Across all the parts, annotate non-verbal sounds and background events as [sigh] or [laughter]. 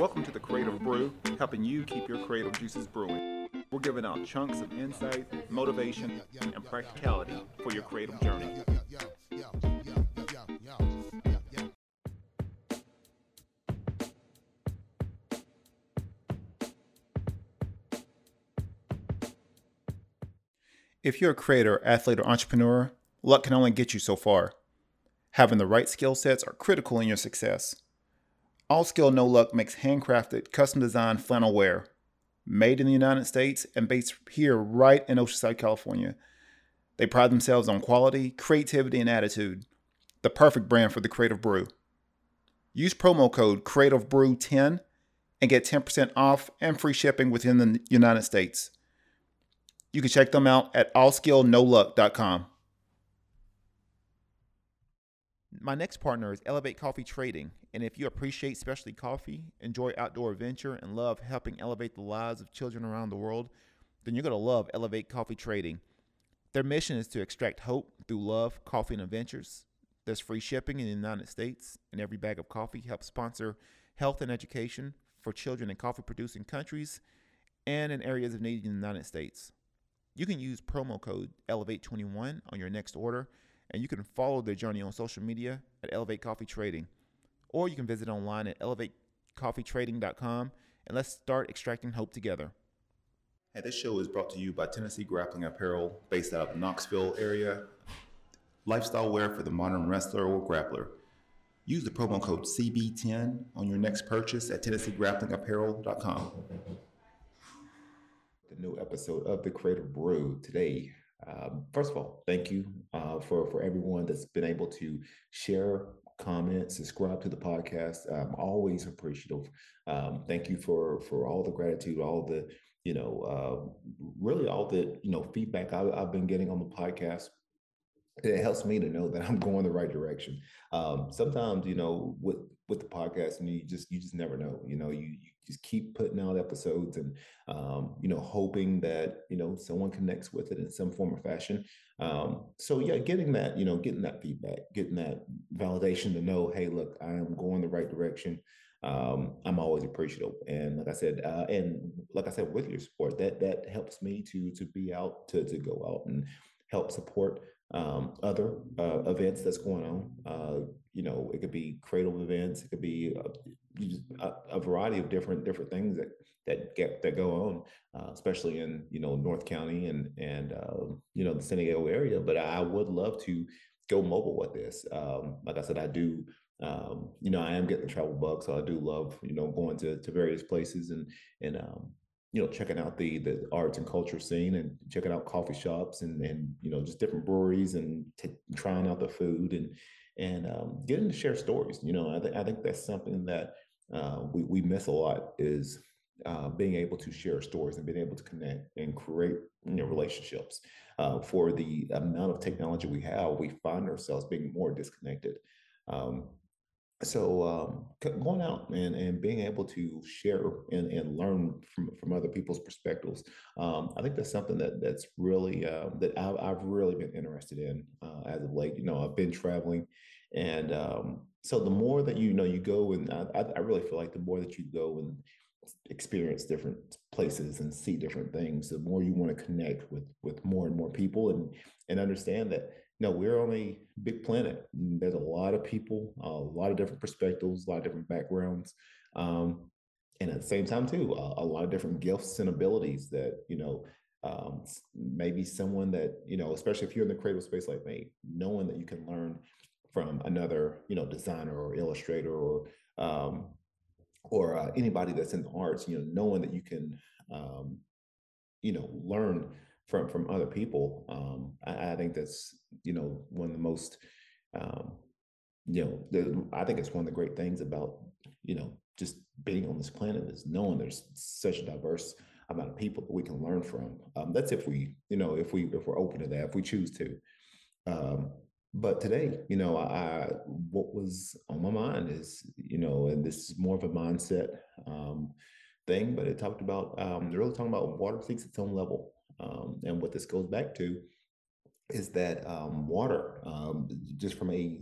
Welcome to the Creative Brew, helping you keep your creative juices brewing. We're giving out chunks of insight, motivation, and practicality for your creative journey. If you're a creator, athlete, or entrepreneur, luck can only get you so far. Having the right skill sets are critical in your success. All Skill No Luck makes handcrafted, custom designed flannel wear, made in the United States and based here right in Oceanside, California. They pride themselves on quality, creativity, and attitude. The perfect brand for the Creative Brew. Use promo code CreativeBrew10 and get 10% off and free shipping within the United States. You can check them out at allskillnoluck.com. My next partner is Elevate Coffee Trading, and if you appreciate specialty coffee, enjoy outdoor adventure, and love helping elevate the lives of children around the world, then you're going to love Elevate Coffee Trading. Their mission is to extract hope through love, coffee, and adventures. There's free shipping in the United States, and every bag of coffee helps sponsor health and education for children in coffee producing countries and in areas of need in the United States. You can use promo code Elevate21 on your next order, and you can follow their journey on social media at Elevate Coffee Trading. Or you can visit online at elevatecoffeetrading.com and let's start extracting hope together. And this show is brought to you by Tennessee Grappling Apparel, based out of the Knoxville area. Lifestyle wear for the modern wrestler or grappler. Use the promo code CB10 on your next purchase at TennesseeGrapplingApparel.com the new episode of the Creative Brew today. Um, first of all, thank you uh, for for everyone that's been able to share, comment, subscribe to the podcast. I'm always appreciative. Um, thank you for for all the gratitude, all the you know, uh, really all the you know feedback I, I've been getting on the podcast it helps me to know that I'm going the right direction. Um, sometimes, you know, with with the podcast, and you just you just never know. You know, you, you just keep putting out episodes, and um, you know, hoping that you know someone connects with it in some form or fashion. Um, so yeah, getting that, you know, getting that feedback, getting that validation to know, hey, look, I am going the right direction. Um, I'm always appreciative, and like I said, uh, and like I said, with your support, that that helps me to to be out to to go out and help support um, other uh, events that's going on. Uh, you know, it could be cradle events, it could be a, a, variety of different different things that that get that go on, uh, especially in you know North County and and um, you know the San Diego area. But I would love to go mobile with this. Um, like I said, I do. Um, you know, I am getting the travel bug, so I do love you know going to to various places and and um, you know checking out the the arts and culture scene and checking out coffee shops and and you know just different breweries and t- trying out the food and and um, getting to share stories you know i, th- I think that's something that uh, we, we miss a lot is uh, being able to share stories and being able to connect and create you know relationships. Uh, for the amount of technology we have we find ourselves being more disconnected um, so um, going out and, and being able to share and, and learn from, from other people's perspectives um, i think that's something that that's really uh, that I've, I've, really been interested in uh, as of late. You know i've been traveling and um, so the more that you know you go and I, I really feel like the more that you go and experience different places and see different things the more you want to connect with with more and more people and and understand that no, we're on a big planet. There's a lot of people, a lot of different perspectives, a lot of different backgrounds. Um, and at the same time, too, a, a, lot of different gifts and abilities that, you know, um, maybe someone that, you know, especially if you're in the creative space like me, knowing that you can learn from another, you know, designer or illustrator or, um, or uh, anybody that's in the arts, you know, knowing that you can, um, you know, learn from from other people. Um, I, I, think that's you know one of the most um, you know the, I think it's one of the great things about you know just being on this planet is knowing there's such a diverse amount of people that we can learn from. Um, that's if we you know if we if we're open to that if we choose to. Um, but today, you know, I what was on my mind is you know, and this is more of a mindset um, thing, but it talked about um, they're really talking about water seeks its own level um, and what this goes back to is that um, water, um, just from a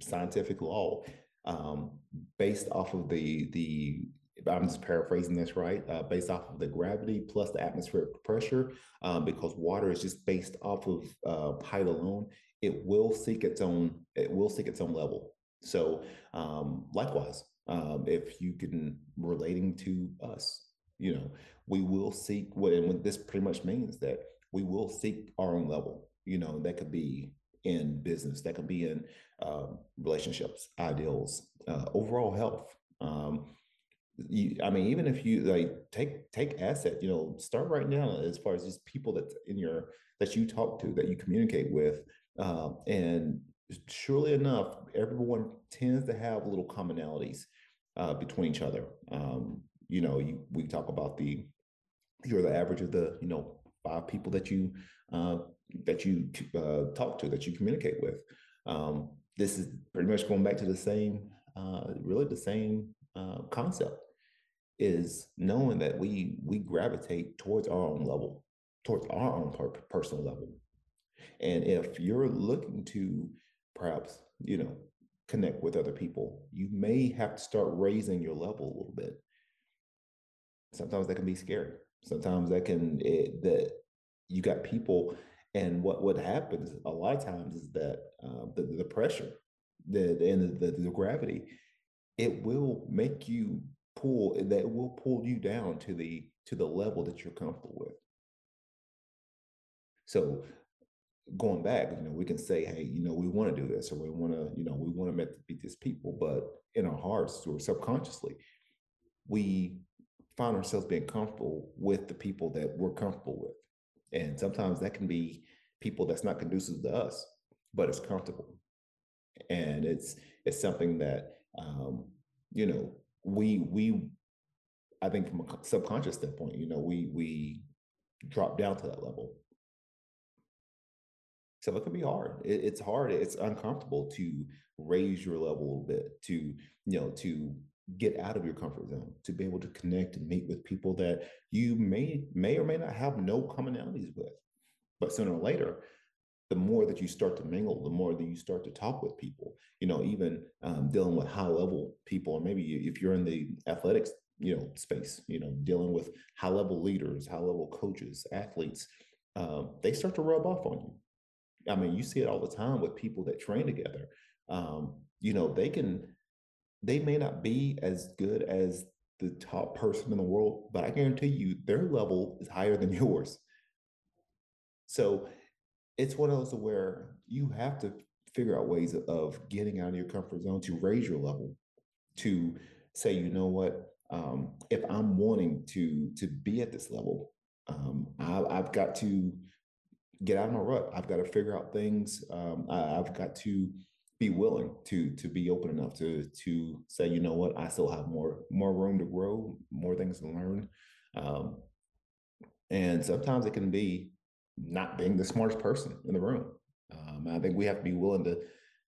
scientific law, um, based off of the the I'm just paraphrasing this right, uh, based off of the gravity plus the atmospheric pressure, um, because water is just based off of uh, height alone. It will seek its own. It will seek its own level. So um, likewise, um, if you can relating to us, you know, we will seek what, and what this pretty much means that we will seek our own level. You know, that could be in business, that could be in um, relationships, ideals, uh, overall health. Um, you, I mean, even if you like take take asset, you know, start right now as far as just people that in your that you talk to, that you communicate with, uh, and surely enough, everyone tends to have little commonalities uh, between each other. Um, you know, you, we talk about the you're the average of the you know five people that you uh, that you uh, talk to that you communicate with. Um, this is pretty much going back to the same, uh, really the same uh, concept is knowing that we we gravitate towards our own level, towards our own per- personal level. And if you're looking to perhaps, you know, connect with other people, you may have to start raising your level a little bit. Sometimes that can be scary. Sometimes that can it, that you got people, and what what happens a lot of times is that uh, the the pressure, the and the, the, the gravity, it will make you pull that will pull you down to the to the level that you're comfortable with. So going back, you know, we can say, hey, you know, we want to do this or we want to, you know, we want to meet these people, but in our hearts or subconsciously, we find ourselves being comfortable with the people that we're comfortable with. And sometimes that can be people that's not conducive to us, but it's comfortable. And it's it's something that um, you know, we we I think from a subconscious standpoint, you know, we we drop down to that level so it can be hard. It, it's hard. It's uncomfortable to raise your level a bit, to, you know, to get out of your comfort zone, to be able to connect and meet with people that you may may or may not have no commonalities with. But sooner or later, the more that you start to mingle, the more that you start to talk with people, you know, even um, dealing with high level people, or maybe if you're in the athletics, you know, space, you know, dealing with high level leaders, high level coaches, athletes, um, they start to rub off on you. I mean, you see it all the time with people that train together. Um, you know, they can, they may not be as good as the top person in the world, but I guarantee you their level is higher than [laughs] yours. So it's one of those where you have to figure out ways of getting out of your comfort zone to raise your level, to say, you know what, um, if I'm wanting to to be at this level, um, I, I've got to get out of my rut. I've got to figure out things. Um, I, have got to be willing to to be open enough to to say, you know what, I still have more more room to grow, more things to learn. Um, and sometimes it can be not being the smartest person in the room. Um, I think we have to be willing to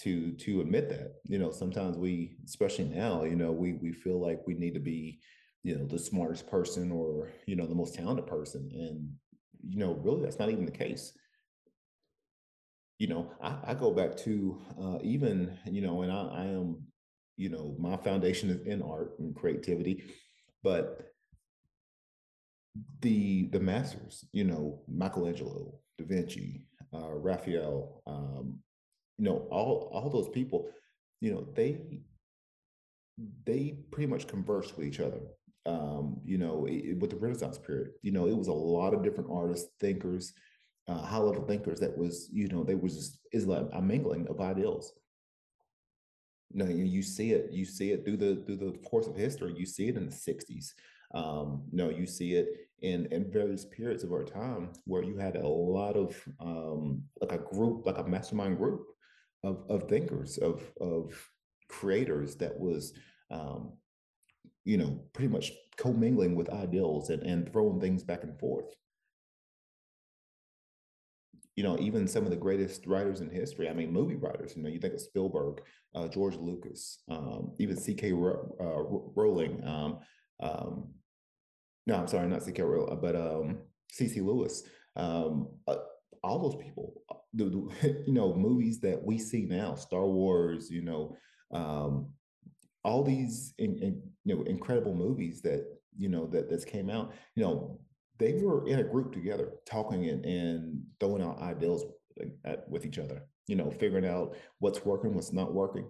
to to admit that. You know, sometimes we, especially now, you know, we we feel like we need to be, you know, the smartest person or you know the most talented person, and you know, really that's not even the case. You know, I, I go back to uh, even, you know, and I, I am, you know, my foundation is in art and creativity, but the the masters, you know, Michelangelo, Da Vinci, uh, Raphael, um, you know, all all those people, you know, they they pretty much converse with each other um, you know, it, with the Renaissance period. You know, it was a lot of different artists, thinkers, uh, high level thinkers that was, you know, they was just, a mingling of ideals. You you, see it, you see it through the through the course of history. You see it in the '60s. Um, you you see it in in various periods of our time where you had a lot of um, like a group, like a mastermind group of of thinkers, of of creators that was um, you know, pretty much commingling with ideals and, and throwing things back and forth. You know, even some of the greatest writers in history, I mean, movie writers, you know, you think of Spielberg, uh, George Lucas, um, even C.K. Ro- uh, Rowling. Um, um, no, I'm sorry, not C.K. Rowling, but um, C.C. Lewis. Um, uh, all those people, uh, the, the, [laughs] you know, movies that we see now, Star Wars, you know, um, all these in, in, you know incredible movies that you know that that's came out you know they were in a group together talking and, and throwing out ideas at, with each other you know figuring out what's working what's not working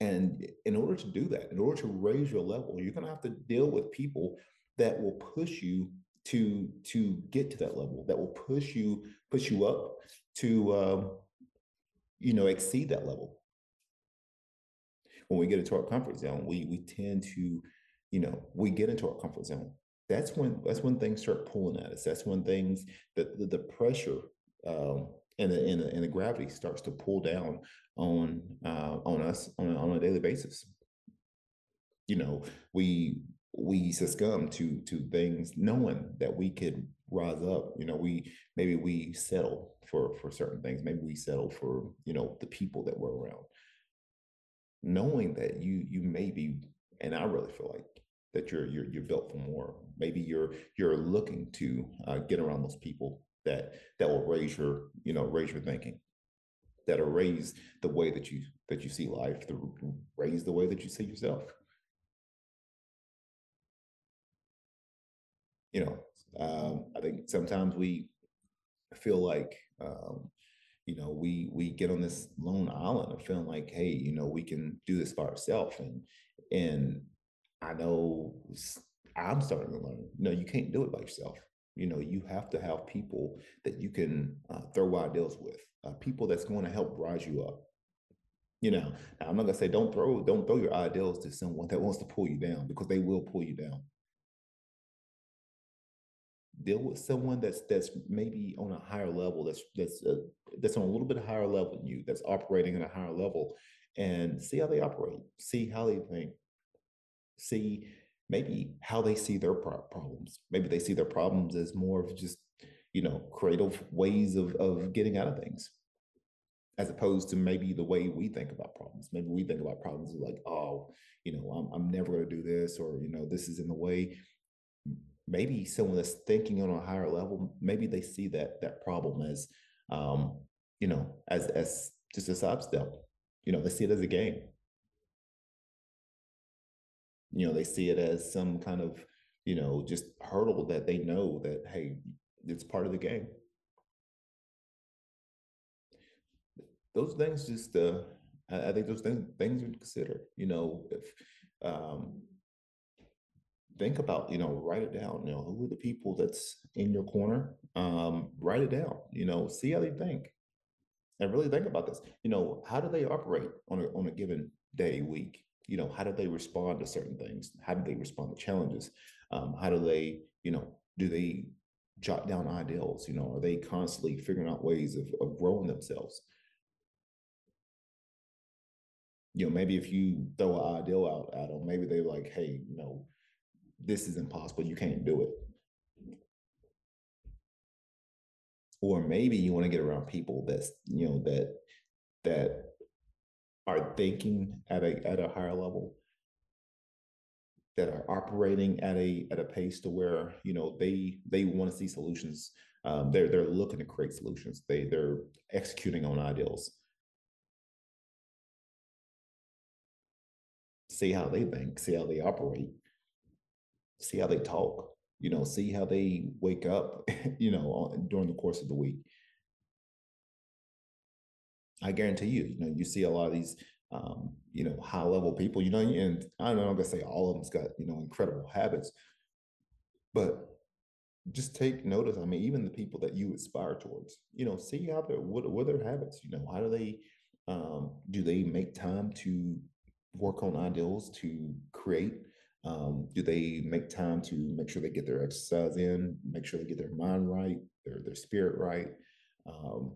and in order to do that in order to raise your level you're going to have to deal with people that will push you to to get to that level that will push you push you up to um, you know exceed that level when we get into our comfort zone, we we tend to, you know, we get into our comfort zone. That's when that's when things start pulling at us. That's when things the the, the pressure um, and the, and the and the gravity starts to pull down on uh, on us on a, on a daily basis. You know, we we succumb to to things knowing that we could rise up you know we maybe we settle for for certain things maybe we settle for you know the people that we're around knowing that you you may be and i really feel like that you're you're, you're built for more maybe you're you're looking to uh, get around those people that that will raise your you know raise your thinking that'll raise the way that you that you see life to raise the way that you see yourself you know um, i think sometimes we feel like um, you know, we we get on this lone island of feeling like, hey, you know, we can do this by ourselves. And and I know I'm starting to learn, no, you can't do it by yourself. You know, you have to have people that you can uh, throw ideas with, uh, people that's going to help rise you up. You know, I'm not gonna say don't throw don't throw your ideals to someone that wants to pull you down because they will pull you down deal with someone that's that's maybe on a higher level that's that's uh, that's on a little bit higher level than you that's operating at a higher level and see how they operate see how they think see maybe how they see their pro- problems maybe they see their problems as more of just you know creative ways of of getting out of things as opposed to maybe the way we think about problems maybe we think about problems like oh you know i'm, I'm never going to do this or you know this is in the way maybe someone that's thinking on a higher level, maybe they see that that problem as, um, you know, as as just a sidestep. You know, they see it as a game. You know, they see it as some kind of, you know, just hurdle that they know that hey, it's part of the game. Those things just, uh, I, think those things things to consider. You know, if um, think about, you know, write it down. You know, who are the people that's in your corner? Um, write it down. You know, see how they think, and really think about this. You know, how do they operate on a on a given day, week? You know, how do they respond to certain things? How do they respond to challenges? Um, how do they, you know, do they jot down ideals? You know, are they constantly figuring out ways of, of growing themselves? You know, maybe if you throw an ideal out at them, maybe they're like, hey, you know, this is impossible. You can't do it. Or maybe you want to get around people that's, you know, that that are thinking at a at a higher level, that are operating at a at a pace to where, you know, they they want to see solutions. Um, they're they're looking to create solutions. They they're executing on ideals. See how they think, see how they operate, see how they talk, you know, see how they wake up, [laughs] you know, during the course of the week. I guarantee you, you know, you see a lot of these, um, you know, high level people, you know, and I don't know, I'm gonna say all of them's got, you know, incredible habits, but just take notice. I mean, even the people that you aspire towards, you know, see how they're, what, what are their habits, you know, how do they, um, do they make time to work on ideals to create um, do they make time to make sure they get their exercise in, make sure they get their mind right, their their spirit right? Um,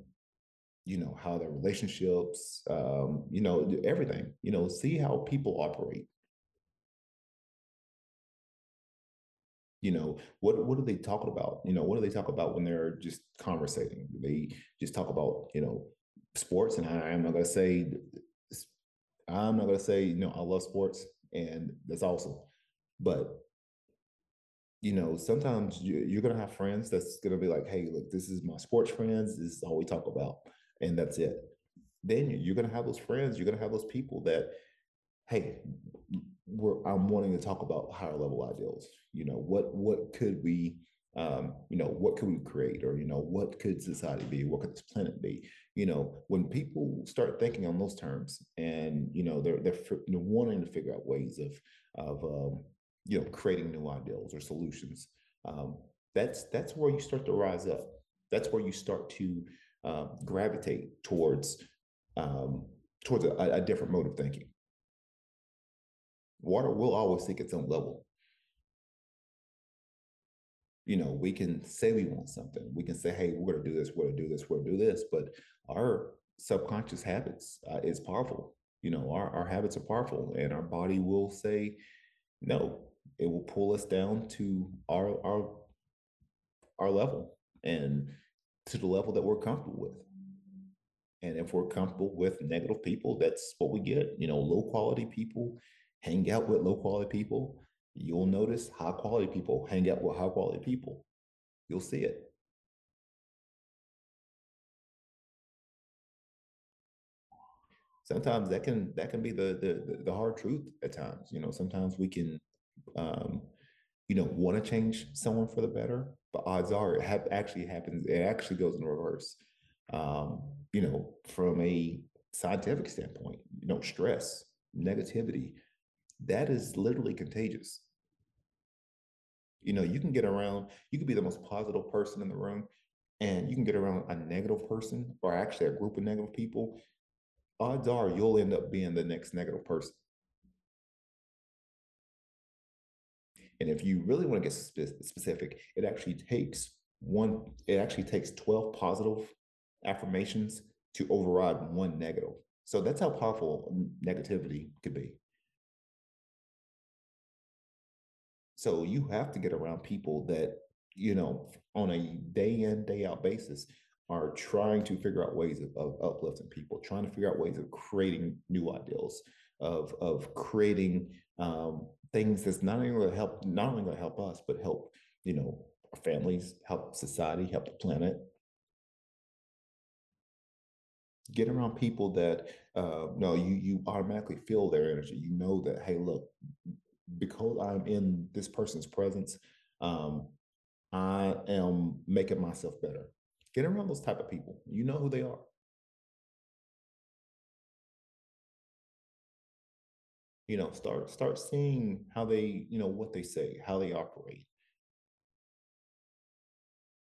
you know how their relationships, um, you know everything. You know, see how people operate. You know what what are they talking about? You know what do they talk about when they're just conversating? They just talk about you know sports, and I, I'm not gonna say I'm not gonna say you know I love sports, and that's awesome. But you know, sometimes you're gonna have friends that's gonna be like, "Hey, look, this is my sports friends. This is all we talk about, and that's it." Then you're gonna have those friends. You're gonna have those people that hey, I'm wanting to talk about higher level ideals. You know, what what could we um, you know, what could we create, or you know, what could society be? What could this planet be? You know, when people start thinking on those terms, and you know, they're they're, they're wanting to figure out ways of of um, you know creating new ideals or solutions. Um, that's that's where you start to rise up. That's where you start to uh, gravitate towards um, towards a, a different mode of thinking. Water will always seek its own level you know, we can say we want something. We can say, hey, we're going to do this, we're going to do this, we're going to do this. But our subconscious habits uh, is powerful. You know, our, our habits are powerful and our body will say no. It will pull us down to our our our level and to the level that we're comfortable with. And if we're comfortable with negative people, that's what we get. You know, low quality people hang out with low quality people You'll notice high quality people hang out with high quality people. You'll see it. Sometimes that can that can be the the the hard truth at times. You know, sometimes we can um, you know want to change someone for the better, but odds are it have actually happens. It actually goes in reverse. Um, you know, from a scientific standpoint, you know, stress, negativity, that is literally contagious. You know, you can get around, you could be the most positive person in the room, and you can get around a negative person or actually a group of negative people. Odds are you'll end up being the next negative person. And if you really want to get specific, it actually takes one, it actually takes 12 positive affirmations to override one negative. So that's how powerful negativity could be. So you have to get around people that, you know, on a day in, day out basis are trying to figure out ways of, of uplifting people, trying to figure out ways of creating new ideals, of of creating um, things that's not only going to help not only going to help us, but help you know our families, help society, help the planet. Get around people that uh, no, you you automatically feel their energy. You know that hey, look, because I'm in this person's presence, um, I am making myself better. Get around those type of people. You know who they are. You know, start start seeing how they, you know, what they say, how they operate.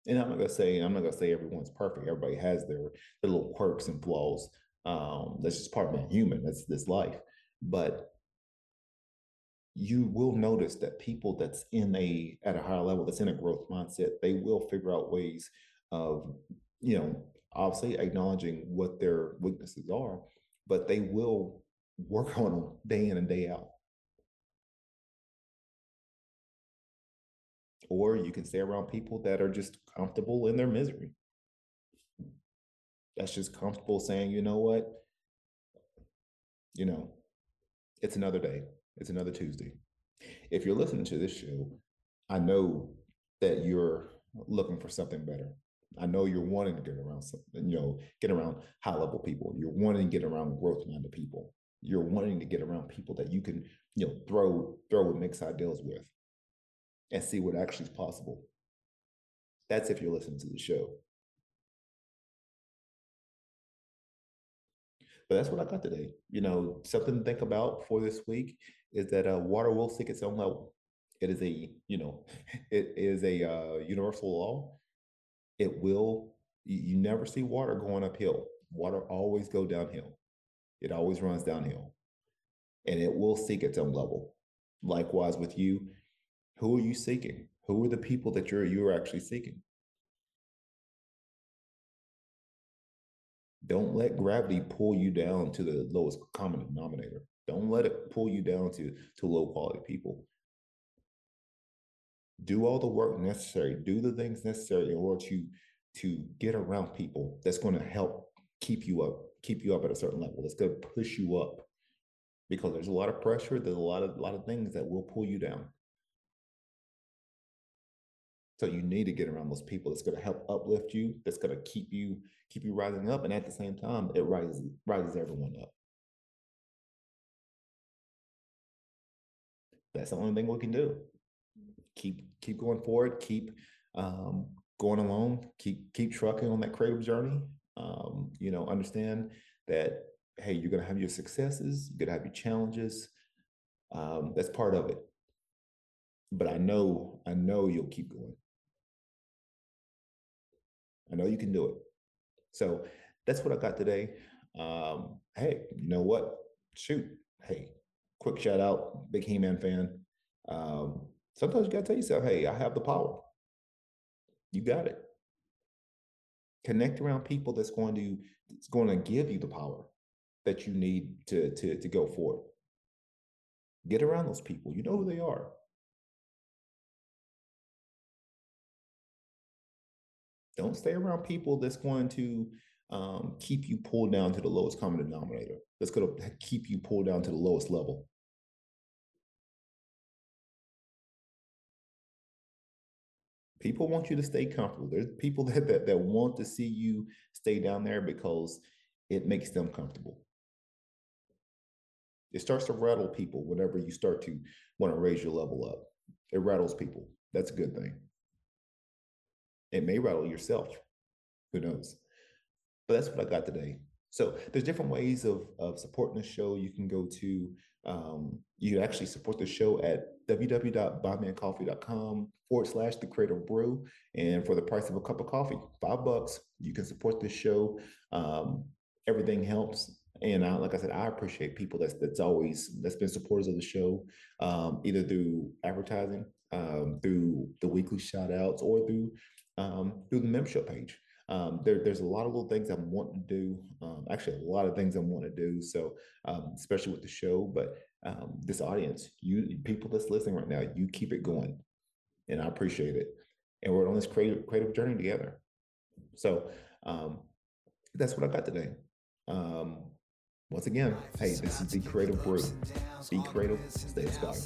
And I'm not gonna say, I'm not gonna say everyone's perfect. Everybody has their, their little quirks and flaws. Um, that's just part of being human. That's this life. But you will notice that people that's in a at a higher level that's in a growth mindset they will figure out ways of you know obviously acknowledging what their weaknesses are but they will work on them day in and day out or you can stay around people that are just comfortable in their misery that's just comfortable saying you know what you know it's another day it's another Tuesday. If you're listening to this show, I know that you're looking for something better. I know you're wanting to get around something, you know, get around high level people. You're wanting to get around growth minded people. You're wanting to get around people that you can, you know, throw throw mixed ideals with and see what actually is possible. That's if you're listening to the show. But that's what I got today. You know, something to think about for this week is that uh, water will seek its own level. It is a, you know, [laughs] it is a uh, universal law. It will, you never see water going uphill. Water always go downhill. It always runs downhill. And it will seek its own level. Likewise with you, who are you seeking? Who are the people that you're you're actually seeking? Don't let gravity pull you down to the lowest common denominator. Don't let it pull you down to, to low quality people. Do all the work necessary, do the things necessary in order to, to get around people that's going to help keep you up, keep you up at a certain level. It's going to push you up. Because there's a lot of pressure, there's a lot of lot of things that will pull you down. So you need to get around those people that's going to help uplift you, that's going to keep you keep you rising up, and at the same time, it rises rises everyone up. that's the only thing we can do. Keep keep going forward. Keep um, going along. Keep keep trucking on that creative journey. Um, you know, understand that hey, you're gonna have your successes. You're gonna have your challenges. Um, that's part of it. But I know, I know you'll keep going. I know you can do it. So that's what I got today. Um, hey, you know what? Shoot. Hey, quick shout out, big He-Man fan. Um, sometimes you gotta tell yourself, hey, I have the power. You got it. Connect around people that's going to it's going to give you the power that you need to to to go forward. Get around those people. You know who they are. Don't stay around people that's going to um, keep you pulled down to the lowest common denominator. That's going to keep you pulled down to the lowest level. People want you to stay comfortable. There's people [laughs] that, that that want to see you stay down there because it makes them comfortable. It starts to rattle people whenever you start to want to raise your level up. It rattles people. That's a good thing. It may rattle yourself. Who knows? But that's what I got today. So there's different ways of of supporting the show. You can go to um, you can actually support the show at www.buymeacoffee.com forward slash the creative brew. And for the price of a cup of coffee, five bucks, you can support this show. Um, everything helps. And I, like I said, I appreciate people that's that's always that's been supporters of the show, um, either through advertising, um, through the weekly shout outs, or through um, through the membership page. Um, there, there's a lot of little things I'm wanting to do. Um, actually, a lot of things I'm wanting to do. So, um, especially with the show, but um, this audience, you people that's listening right now, you keep it going, and I appreciate it. And we're on this creative creative journey together. So um, that's what I got today. Um, once again, hey, this is the Creative Brew. Be creative, stay inspired.